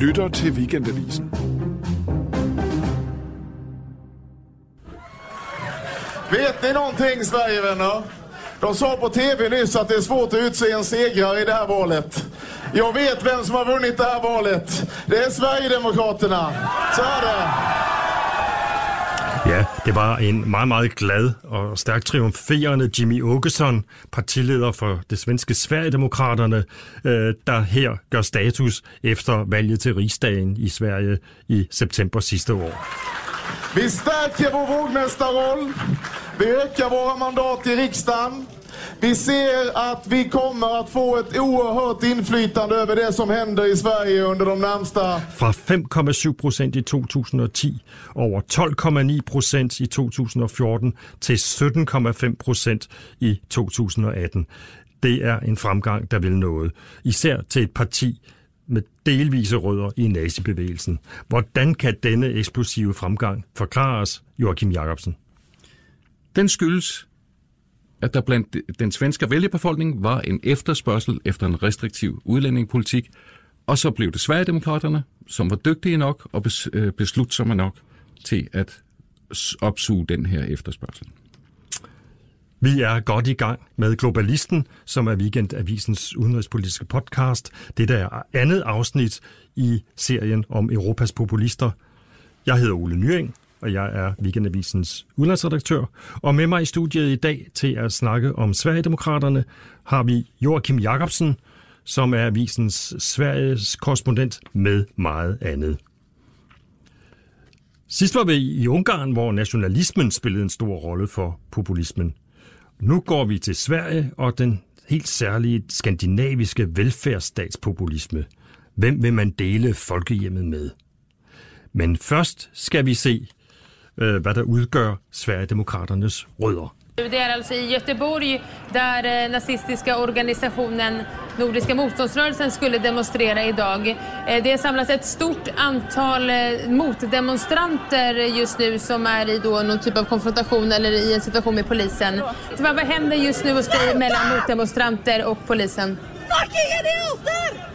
lytter til Weekendavisen. Vet ni någonting Sverigevänner? De sa på tv nyss att det är svårt att utse en segrare i det här valet. Jag vet vem som har vunnit det här valet. Det är Sverigedemokraterna. Så är det. Det var en meget, meget glad og stærkt triumferende Jimmy Åkesson, partileder for det svenske Sverigedemokraterne, øh, der her gør status efter valget til rigsdagen i Sverige i september sidste år. Vi stärker vår vågmästarroll. Vi ökar våra mandat i riksdagen. Vi ser att vi kommer att få ett oerhört inflytande över det som händer i Sverige under de närmsta... Fra 5,7 procent i 2010, over 12,9 procent i 2014 til 17,5 procent i 2018. Det er en fremgang, der vil noget. Især til et parti, med delvise rødder i nazibevægelsen. Hvordan kan denne eksplosive fremgang forklares, Joachim Jacobsen? Den skyldes, at der blandt den svenske vælgerbefolkning var en efterspørgsel efter en restriktiv udlændingepolitik, og så blev det Sverigedemokraterne, som var dygtige nok og øh, beslutsomme nok til at opsuge den her efterspørgsel. Vi er godt i gang med Globalisten, som er Weekendavisens udenrigspolitiske podcast. Det er andet afsnit i serien om Europas populister. Jeg hedder Ole Nyring, og jeg er Weekendavisens udlandsredaktør. Og med mig i studiet i dag til at snakke om Sverigedemokraterne har vi Joachim Jacobsen, som er avisens Sveriges korrespondent med meget andet. Sidst var vi i Ungarn, hvor nationalismen spillede en stor rolle for populismen. Nu går vi til Sverige og den helt særlige skandinaviske velfærdsstatspopulisme. Hvem vil man dele folkehjemmet med? Men først skal vi se, hvad der udgør Sverigedemokraternes rødder. Det är alltså i Göteborg där eh, nazistiska organisationen Nordiska motståndsrörelsen skulle demonstrera idag. Eh, det samlas ett stort antal eh, motdemonstranter just nu som är i då någon typ av konfrontation eller i en situation med polisen. Så vad händer just nu hos dig mellan motdemonstranter och polisen? Fucking idioter!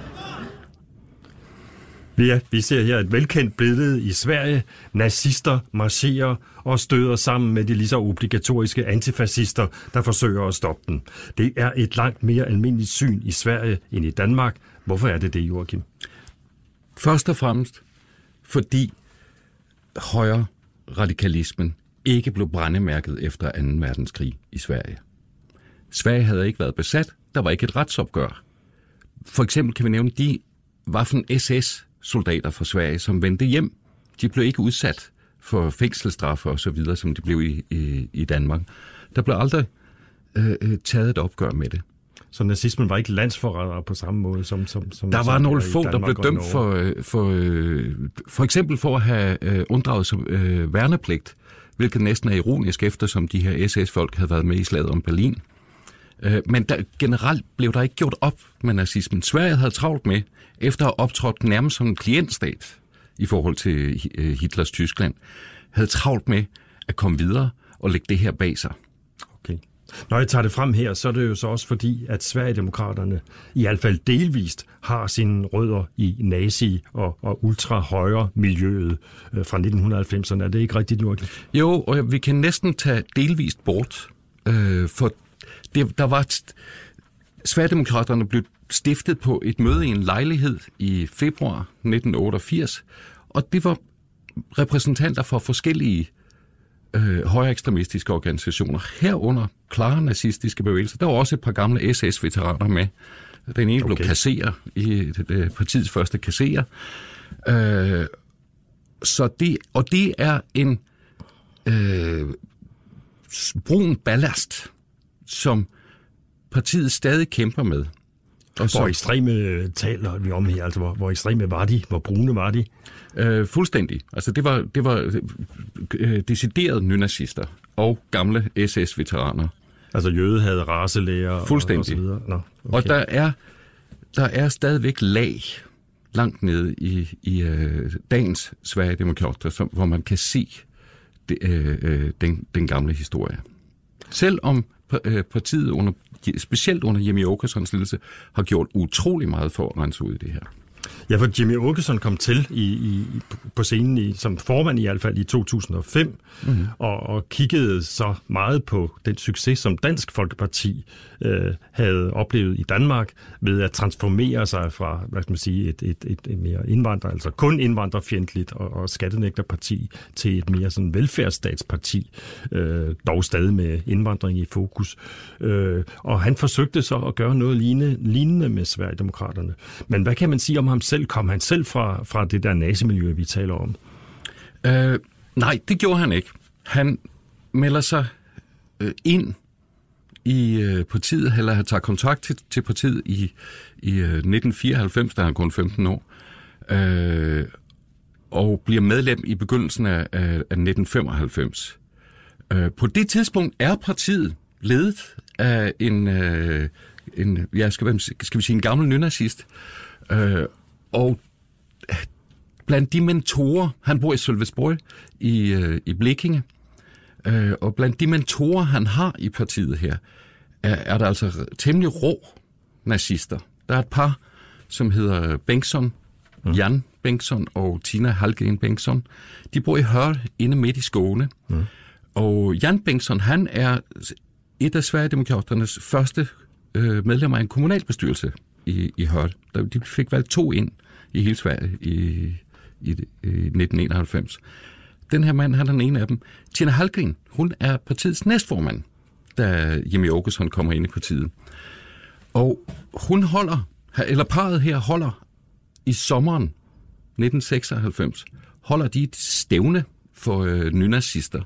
Ja, vi ser her et velkendt billede i Sverige. Nazister marcherer og støder sammen med de lige så obligatoriske antifascister, der forsøger at stoppe den. Det er et langt mere almindeligt syn i Sverige end i Danmark. Hvorfor er det det, Joachim? Først og fremmest, fordi højre radikalismen ikke blev brændemærket efter 2. verdenskrig i Sverige. Sverige havde ikke været besat. Der var ikke et retsopgør. For eksempel kan vi nævne de Waffen SS soldater fra Sverige, som vendte hjem. De blev ikke udsat for fængselsstraffe og så videre, som de blev i, i, i Danmark. Der blev aldrig øh, øh taget et opgør med det. Så nazismen var ikke landsforrædere på samme måde som... som, som der var nogle få, der blev dømt for, øh, for, øh, for eksempel for at have unddraget øh, værnepligt, hvilket næsten er ironisk, eftersom de her SS-folk havde været med i slaget om Berlin. Øh, men der, generelt blev der ikke gjort op med nazismen. Sverige havde travlt med, efter at have optrådt nærmest som en klientstat i forhold til øh, Hitlers Tyskland, havde travlt med at komme videre og lægge det her bag sig. Okay. Når jeg tager det frem her, så er det jo så også fordi, at Sverigedemokraterne i hvert fald delvist har sine rødder i nazi- og, og ultra-højre miljøet øh, fra 1990'erne. Er det ikke rigtigt, Joachim? Jo, og vi kan næsten tage delvist bort, øh, for det, der var... Sverigedemokraterne blev stiftet på et møde i en lejlighed i februar 1988, og det var repræsentanter for forskellige øh, højere ekstremistiske organisationer, herunder klare nazistiske bevægelser. Der var også et par gamle SS-veteraner med. Den ene okay. blev kasserer i det, partiets første kasserer. Øh, så det, og det er en øh, brun ballast, som partiet stadig kæmper med. Og så, hvor ekstreme taler vi om her? Altså, hvor, hvor ekstreme var de? Hvor brune var de? Øh, fuldstændig. Altså, det var, det var øh, deciderede nynazister og gamle SS-veteraner. Altså jøde havde racelæger Fuldstændig. og, og så videre? Nå, okay. Og der er, der er stadigvæk lag langt nede i, i øh, dagens Sverigedemokrater, som, hvor man kan se det, øh, øh den, den gamle historie. Selvom øh, Øh, partiet under specielt under Jimmy Åkessons ledelse, har gjort utrolig meget for at rense ud i det her. Ja, for Jimmy Åkesson kom til i, i, på scenen i, som formand i hvert fald i 2005, mm. og, og kiggede så meget på den succes, som Dansk Folkeparti øh, havde oplevet i Danmark ved at transformere sig fra, hvad skal man sige, et, et, et, et mere indvandrer, altså kun indvandrerfjendtligt og, og skattenægterparti til et mere sådan velfærdsstatsparti, øh, dog stadig med indvandring i fokus. Øh, og han forsøgte så at gøre noget lignende, lignende med Sverigedemokraterne. Men hvad kan man sige om ham selv? Kom han selv fra, fra det der nazimiljø, vi taler om? Øh, nej, det gjorde han ikke. Han melder sig øh, ind i øh, partiet, eller han tager kontakt til, til partiet i, i øh, 1994, da han kun 15 år, øh, og bliver medlem i begyndelsen af, af, af 1995. Øh, på det tidspunkt er partiet ledet af en, øh, en ja, skal, skal vi sige, en gammel nynazist, øh, og blandt de mentorer, han bor i Sølvesborg i, øh, i Blikkinge, øh, og blandt de mentorer, han har i partiet her, er, er der altså temmelig rå nazister. Der er et par, som hedder Bengtsson, mm. Jan Bengtsson og Tina Halgren Bengtsson. De bor i Hør, inde midt i Skåne. Mm. Og Jan Bengtsson, han er et af Sverigedemokraternes første øh, medlemmer af en kommunalbestyrelse i, i Hør. De fik valgt to ind i hele Sverige i, i, i 1991. Den her mand, han er den ene af dem. Tina Halgren, hun er partiets næstformand, da Jimmy Åkesson kommer ind i partiet. Og hun holder, eller parret her holder i sommeren 1996, holder de et stævne for øh, nynazister,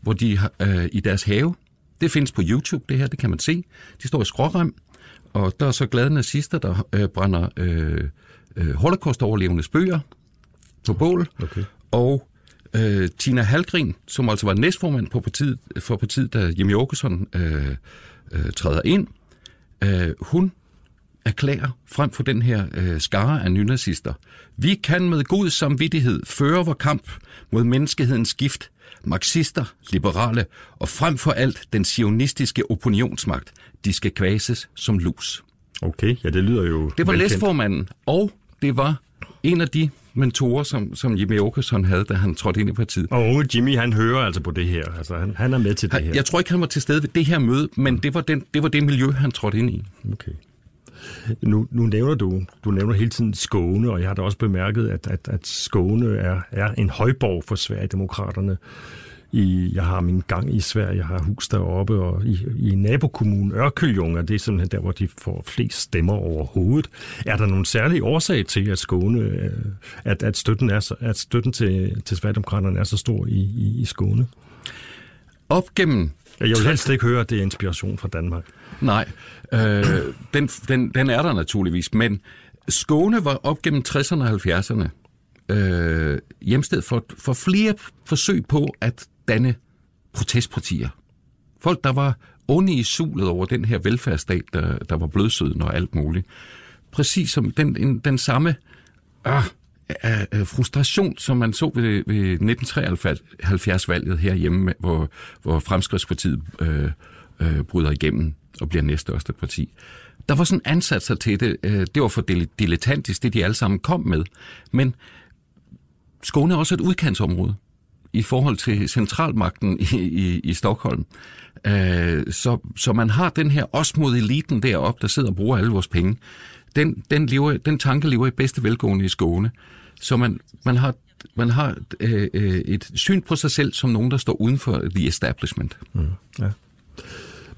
hvor de øh, i deres have, det findes på YouTube, det her, det kan man se, de står i skrårem, og der er så glade nazister, der øh, brænder øh, øh, holocaust-overlevendes bøger på bål, okay. og øh, Tina Halgren, som altså var næstformand på partiet, for partiet, da Jimmy Åkesson øh, øh, træder ind, øh, hun erklærer frem for den her øh, skare af nynazister. Vi kan med god samvittighed føre vores kamp mod menneskehedens gift, marxister, liberale og frem for alt den sionistiske opinionsmagt. De skal kvases som lus. Okay, ja, det lyder jo Det var næstformanden, og det var en af de mentorer, som, som Jimmy Åkesson havde, da han trådte ind i partiet. Og unge Jimmy, han hører altså på det her. Altså, han, han er med til det her. Jeg tror ikke, han var til stede ved det her møde, men det var, den, det var det miljø, han trådte ind i. Okay. Nu, nu nævner du, du nævner hele tiden Skåne, og jeg har da også bemærket, at, at, at Skåne er, er en højborg for Sverigedemokraterne i, jeg har min gang i Sverige, jeg har hus deroppe, og i, i nabokommunen Ørkøljunga, det er simpelthen der, hvor de får flest stemmer overhovedet. Er der nogen særlig årsag til, at Skåne, øh, at, at støtten, er, at støtten til, til Sverigedemokraterne er så stor i, i, i Skåne? Op gennem jeg vil helst ikke høre, at det er inspiration fra Danmark. Nej, øh, den, den, den er der naturligvis, men Skåne var op gennem 60'erne og 70'erne øh, hjemsted for, for flere forsøg på at danne protestpartier. Folk, der var onde i sulet over den her velfærdsstat, der, der var blødsøden og alt muligt. Præcis som den, den samme øh, øh, frustration, som man så ved, ved 1973-valget herhjemme, hvor, hvor Fremskridspartiet øh, øh, bryder igennem og bliver næststørste parti. Der var sådan ansatser til det. Øh, det var for dilettantisk, det de alle sammen kom med. Men Skåne er også et udkantsområde i forhold til centralmagten i, i, i Stockholm. Øh, så, så man har den her os mod eliten deroppe, der sidder og bruger alle vores penge. Den, den, lever, den tanke lever i bedste velgående i Skåne. Så man, man har, man har øh, øh et syn på sig selv som nogen, der står uden for the establishment. Mm, ja.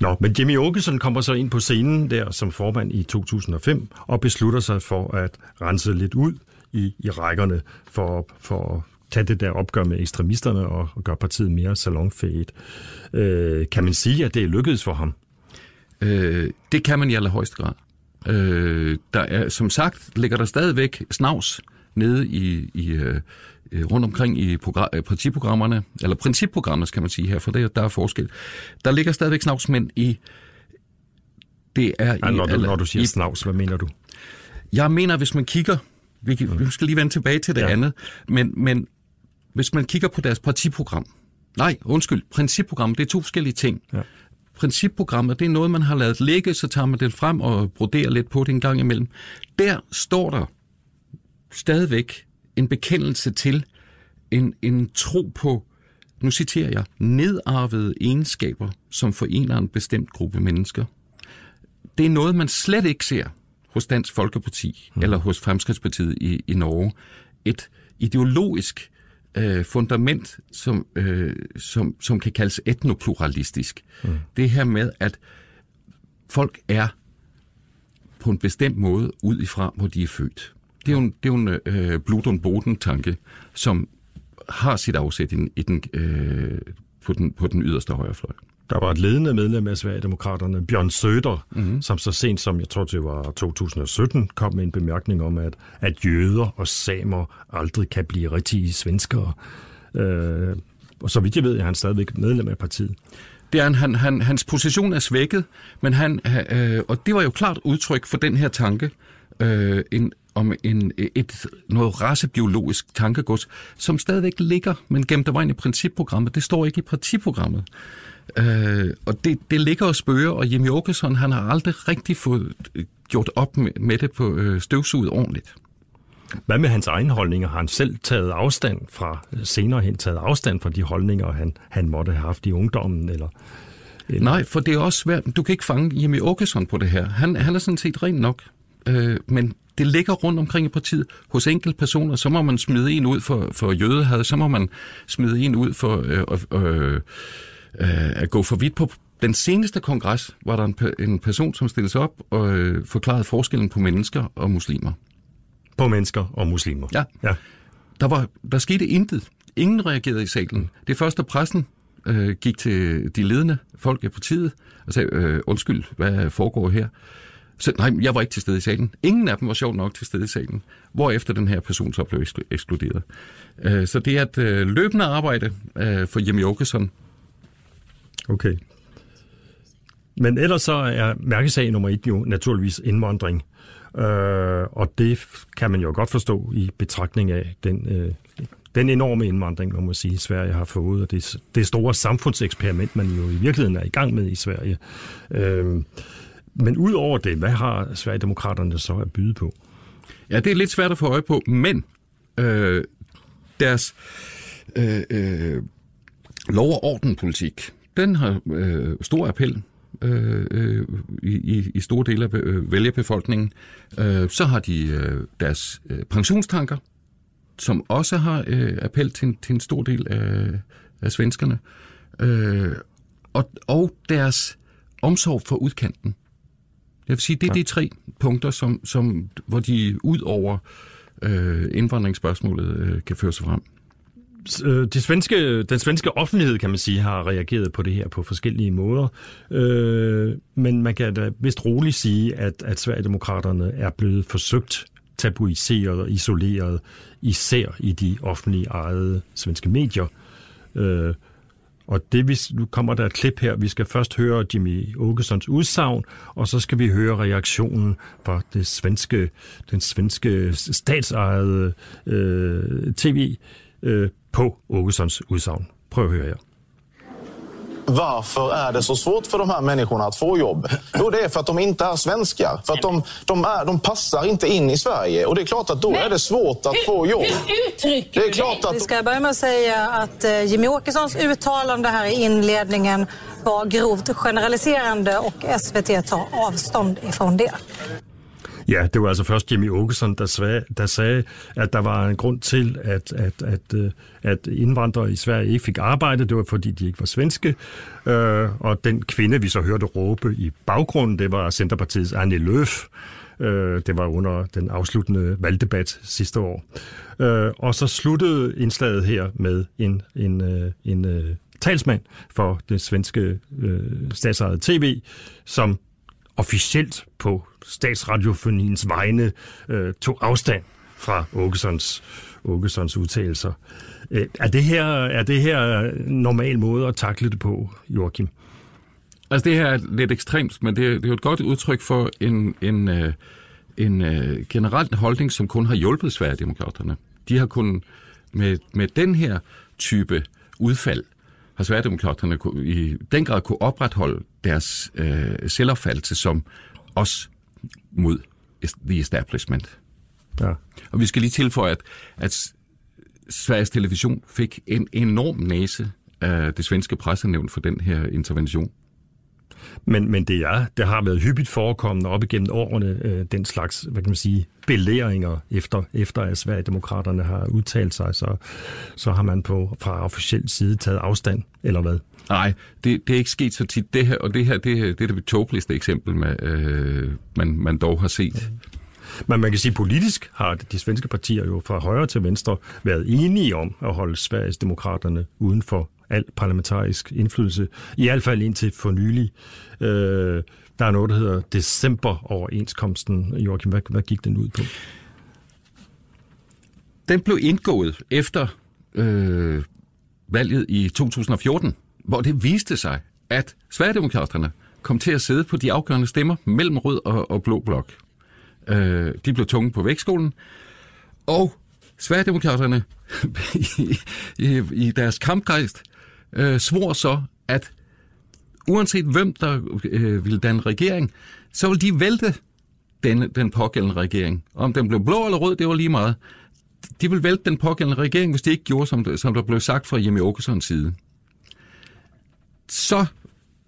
Nå, men Jimmy Åkesson kommer så ind på scenen der som formand i 2005 og beslutter sig for at rense lidt ud i, i rækkerne for, for tage det der opgør med ekstremisterne og, og gøre partiet mere salonfægt. Øh, kan man sige, at det er lykkedes for ham? Øh, det kan man i allerhøjeste grad. Øh, der er, som sagt ligger der stadigvæk snavs nede i, i øh, rundt omkring i program, partiprogrammerne, eller principprogrammerne, skal man sige her, for det, der er forskel. Der ligger stadigvæk snavs, men i det er... Ja, når, du, når du siger i, snavs, hvad mener du? Jeg mener, hvis man kigger vi, mm. vi skal lige vende tilbage til det ja. andet. Men, men hvis man kigger på deres partiprogram, nej, undskyld, principprogram, det er to forskellige ting. Ja. Principprogrammet, det er noget, man har lavet ligge, så tager man det frem og broderer lidt på det en gang imellem. Der står der stadigvæk en bekendelse til en, en tro på, nu citerer jeg, nedarvede egenskaber, som forener en bestemt gruppe mennesker. Det er noget, man slet ikke ser hos Dansk Folkeparti mm. eller hos Fremskridspartiet i, i Norge. Et ideologisk øh, fundament, som, øh, som, som kan kaldes etnopluralistisk. Mm. Det her med, at folk er på en bestemt måde ud ifra, hvor de er født. Det er jo en, det er jo en øh, Bludon Boden-tanke, som har sit afsæt i, i den, øh, på, den, på den yderste højrefløj. Der var et ledende medlem af Sverigedemokraterne, Bjørn Søder, mm-hmm. som så sent som, jeg tror det var 2017, kom med en bemærkning om, at, at jøder og samer aldrig kan blive rigtige svenskere. Øh, og så vidt jeg ved, er han stadigvæk medlem af partiet. Det er, han, han, hans position er svækket, men han, øh, og det var jo klart udtryk for den her tanke, øh, en, om en, et, noget racebiologisk tankegods, som stadigvæk ligger, men gemt der ind i principprogrammet. Det står ikke i principprogrammet. Øh, og det, det ligger og spørger, og Jimmy Åkesson, han har aldrig rigtig fået gjort op med, med det på øh, støvsuget ordentligt. Hvad med hans egne holdninger? Har han selv taget afstand fra, senere hen taget afstand fra de holdninger, han, han måtte have haft i ungdommen? Eller, eller? Nej, for det er også svært. Du kan ikke fange Jimmy Åkesson på det her. Han, han er sådan set ren nok. Øh, men det ligger rundt omkring i partiet hos enkelte personer. Så må man smide en ud for, for jødehad, så må man smide en ud for øh, øh, øh, at gå for vidt på den seneste kongres var der en, en person, som stillede sig op og øh, forklarede forskellen på mennesker og muslimer. På mennesker og muslimer? Ja. ja. Der, var, der skete intet. Ingen reagerede i salen. Det først, da pressen øh, gik til de ledende folk i partiet og sagde, øh, undskyld, hvad foregår her? Så, nej, jeg var ikke til stede i salen. Ingen af dem var sjovt nok til stede i salen. Hvorefter den her person så blev ekskluderet. Øh, så det er et øh, løbende arbejde øh, for Jimmy Åkesson. Okay. Men ellers så er mærkesag nummer et jo naturligvis indvandring. Øh, og det kan man jo godt forstå i betragtning af den, øh, den enorme indvandring, man må sige, Sverige har fået, og det, det store samfundseksperiment, man jo i virkeligheden er i gang med i Sverige. Øh, men ud over det, hvad har Sverigedemokraterne så at byde på? Ja, det er lidt svært at få øje på, men øh, deres øh, øh, lov- og ordenpolitik, den har øh, stor appel øh, øh, i, i store dele af øh, vælgerbefolkningen. Øh, så har de øh, deres øh, pensionstanker, som også har øh, appel til, til en stor del af, af svenskerne. Øh, og, og deres omsorg for udkanten. Jeg vil sige, det er de tre punkter, som, som, hvor de ud over øh, indvandringsspørgsmålet øh, kan føre sig frem. Øh, det svenske, den svenske offentlighed, kan man sige, har reageret på det her på forskellige måder. Øh, men man kan da vist roligt sige, at, at Sverigedemokraterne er blevet forsøgt tabuiseret og isoleret, især i de offentlige ejede svenske medier. Øh, og det, vi, nu kommer der et klip her. Vi skal først høre Jimmy Åkessons udsagn, og så skal vi høre reaktionen fra det svenske, den svenske statsejede øh, tv øh, på Åkessons udsagn. Prøv at høre her. Varför är det så svårt för de här människorna att få jobb? Jo, det är för att de inte är svenskar. För att de, de, är, de passar inte in i Sverige. Och det är klart att då Men, är det svårt att få jobb. det är klart att... Vi ska börja med att säga att eh, Jimmy Åkessons uttalande här i inledningen var grovt generaliserande och SVT tar avstånd ifrån det. Ja, det var altså først Jimmy Åkesson, der, sag, der sagde, at der var en grund til, at, at, at, øh, at indvandrere i Sverige ikke fik arbejde. Det var, fordi de ikke var svenske. Øh, og den kvinde, vi så hørte råbe i baggrunden, det var Centerpartiets Anne Løf. Øh, det var under den afsluttende valgdebat sidste år. Øh, og så sluttede indslaget her med en, en, øh, en, en talsmand for det svenske øh, statsejede tv, som officielt på statsradiofoniens vegne øh, tog afstand fra Åkessons, Åkessons udtalelser. Øh, er, det her, er det her normal måde at takle det på, Joachim? Altså det her er lidt ekstremt, men det er, det er jo et godt udtryk for en, en, øh, en øh, generelt holdning, som kun har hjulpet Sverigedemokraterne. De har kun med, med den her type udfald har Sverigedemokraterne i den grad kunne opretholde deres øh, selvopfattelse som os mod the establishment. Ja. Og vi skal lige tilføje, at, at Sveriges Television fik en enorm næse af det svenske pressenævn for den her intervention. Men, men det, er, det har været hyppigt forekommende op igennem årene, øh, den slags, hvad kan man sige, belæringer, efter, efter at Sverigedemokraterne har udtalt sig, så, så har man på fra officiel side taget afstand, eller hvad? Nej, det, det er ikke sket så tit. Det her, og det her, det, det er det tåbeligste eksempel, med, øh, man, man dog har set. Men man kan sige, at politisk har de svenske partier jo fra højre til venstre været enige om at holde Sveriges demokraterne uden for al parlamentarisk indflydelse, i hvert fald indtil for nylig. Øh, der er noget, der hedder december-overenskomsten. Joachim, hvad, hvad gik den ud på? Den blev indgået efter øh, valget i 2014, hvor det viste sig, at Sverigedemokraterne kom til at sidde på de afgørende stemmer mellem rød og, og blå blok. Øh, de blev tunge på vægtskolen, og Sverigedemokraterne i, i, i deres kampgejst øh, svor så, at uanset hvem der øh, ville danne regering, så ville de vælte den, den pågældende regering. Om den blev blå eller rød, det var lige meget. De ville vælte den pågældende regering, hvis de ikke gjorde, som, som der blev sagt fra Jimmy Åkessons side. Så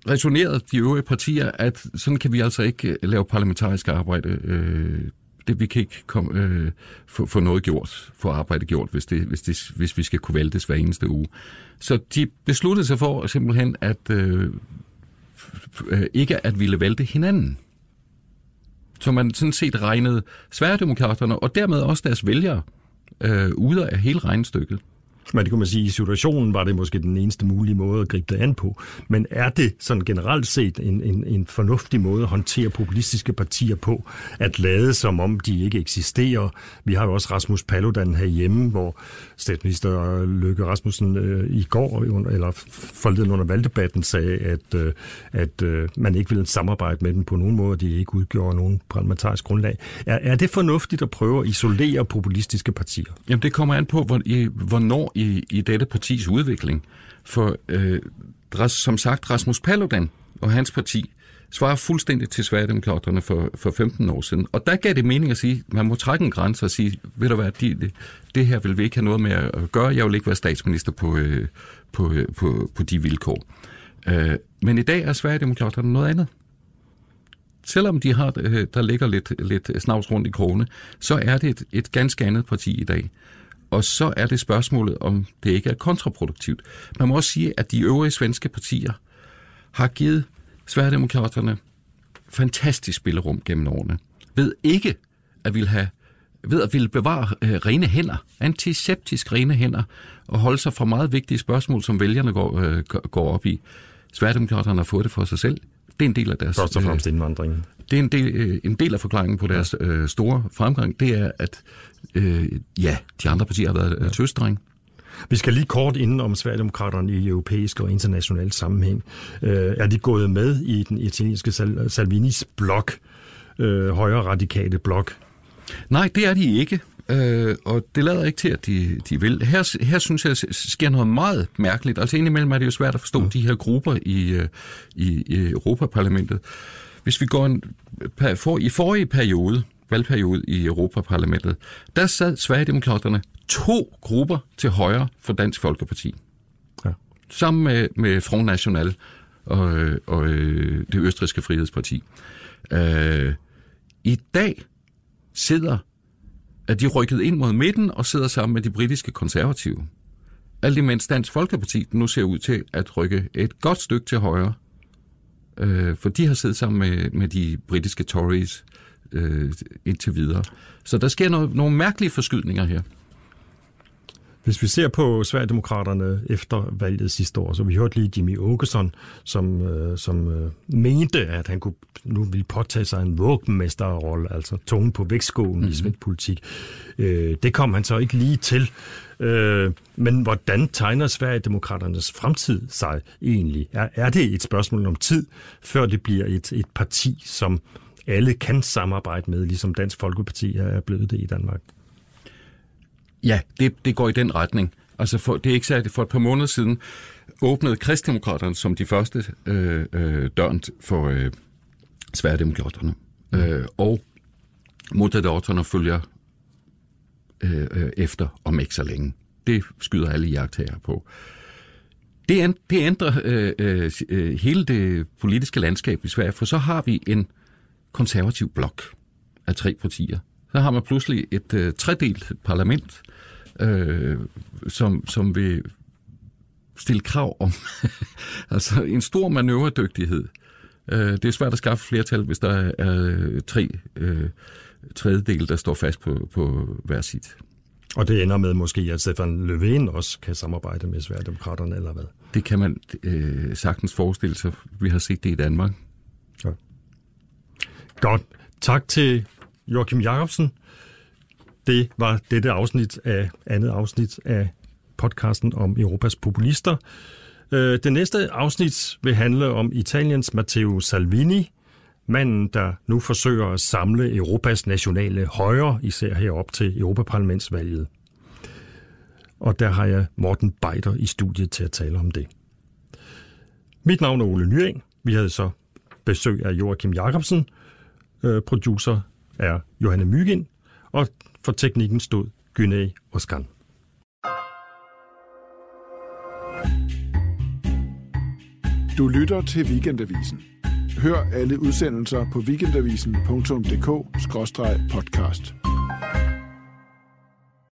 resonerede de øvrige partier, at sådan kan vi altså ikke øh, lave parlamentarisk arbejde. Øh, det, vi kan ikke komme, øh, få, få noget gjort, få arbejde gjort, hvis, det, hvis, det, hvis vi skal kunne væltes hver eneste uge. Så de besluttede sig for simpelthen at øh, øh, ikke at ville vælte hinanden. Så man sådan set regnede Sverigedemokraterne og dermed også deres vælgere øh, ude af hele regnstykket. Men det kunne man sige, i situationen var det måske den eneste mulige måde at gribe det an på. Men er det sådan generelt set en, en, en fornuftig måde at håndtere populistiske partier på, at lade som om de ikke eksisterer? Vi har jo også Rasmus Paludan herhjemme, hvor statsminister øh, Løkke Rasmussen øh, i går, eller forleden under valgdebatten, sagde, at, øh, at øh, man ikke ville samarbejde med dem på nogen måde, de ikke udgjorde nogen parlamentarisk grundlag. Er, er det fornuftigt at prøve at isolere populistiske partier? Jamen det kommer an på, hvor, hvornår i, i dette partis udvikling. For øh, som sagt, Rasmus Paludan og hans parti svarer fuldstændig til Sverigedemokraterne for, for 15 år siden. Og der gav det mening at sige, at man må trække en grænse og sige, ved du hvad, de, det her vil vi ikke have noget med at gøre. Jeg vil ikke være statsminister på, øh, på, øh, på, på de vilkår. Øh, men i dag er Sverigedemokraterne noget andet. Selvom de har, øh, der ligger lidt, lidt snavs rundt i krone, så er det et, et ganske andet parti i dag. Og så er det spørgsmålet, om det ikke er kontraproduktivt. Man må også sige, at de øvrige svenske partier har givet Sverigedemokraterne fantastisk spillerum gennem årene. Ved ikke at ville have ved at ville bevare øh, rene hænder, antiseptisk rene hænder, og holde sig fra meget vigtige spørgsmål, som vælgerne går, øh, går op i. Sverigedemokraterne har fået det for sig selv. Det er en del af deres... Først og fremmest øh, indvandringen. Det er en del, øh, en del af forklaringen på deres øh, store fremgang. Det er, at øh, ja, de andre partier har været øh, tøstring. Vi skal lige kort inden om Sverigedemokraterne i europæisk og international sammenhæng. Øh, er de gået med i den italienske Sal- Salvinis blok, øh, højre radikale blok? Nej, det er de ikke. Øh, og det lader ikke til, at de, de vil. Her, her synes jeg, sker noget meget mærkeligt. Altså indimellem er det jo svært at forstå mm. de her grupper i, øh, i, i Europaparlamentet. Hvis vi går en, for, i forrige periode, valgperiode i Europaparlamentet, der sad Sverigedemokraterne to grupper til højre for Dansk Folkeparti. Ja. Sammen med, med Front National og, og øh, det østriske frihedsparti. Øh, I dag sidder at de rykket ind mod midten og sidder sammen med de britiske konservative. Alt imens Dansk Folkeparti nu ser ud til at rykke et godt stykke til højre. Øh, for de har siddet sammen med, med de britiske Tories øh, indtil videre. Så der sker noget, nogle mærkelige forskydninger her. Hvis vi ser på Sverigedemokraterne efter valget sidste år, så vi hørte lige Jimmy Åkesson, som, øh, som øh, mente, at han kunne nu ville påtage sig en våbenmesterrolle, altså tunge på vægtskålen mm-hmm. i mhm. svensk politik. Øh, det kom han så ikke lige til. Øh, men hvordan tegner Sverigedemokraternes fremtid sig egentlig? Er, er det et spørgsmål om tid, før det bliver et, et parti, som alle kan samarbejde med, ligesom Dansk Folkeparti er blevet det i Danmark? Ja, det, det går i den retning. Altså for, det er ikke særligt for et par måneder siden åbnede Kristdemokraterne som de første øh, øh, døren for øh, Sverigedemokraterne. Mm. Øh, og Moderaterna følger øh, efter om ikke så længe. Det skyder alle jagttager på. Det, det ændrer øh, øh, hele det politiske landskab i Sverige, for så har vi en konservativ blok af tre partier. Så har man pludselig et øh, tredelt parlament, øh, som, som vil stille krav om altså en stor manøvredygtighed. Øh, det er svært at skaffe flertal, hvis der er, er tre øh, tredjedel, der står fast på, på hver sit. Og det ender med måske, at Stefan Löfven også kan samarbejde med Sverigedemokraterne, eller hvad? Det kan man øh, sagtens forestille sig. Vi har set det i Danmark. Ja. Godt. Tak til Joachim Jacobsen. Det var dette afsnit af andet afsnit af podcasten om Europas populister. Øh, det næste afsnit vil handle om Italiens Matteo Salvini, manden, der nu forsøger at samle Europas nationale højre, især herop til Europaparlamentsvalget. Og der har jeg Morten Beider i studiet til at tale om det. Mit navn er Ole Nyring. Vi havde så besøg af Joachim Jacobsen. Øh, producer er Johanne Mygind. Og for teknikken stod Gynæ Oskan. Du lytter til Weekendavisen. Hør alle udsendelser på weekendavisen.dk-podcast.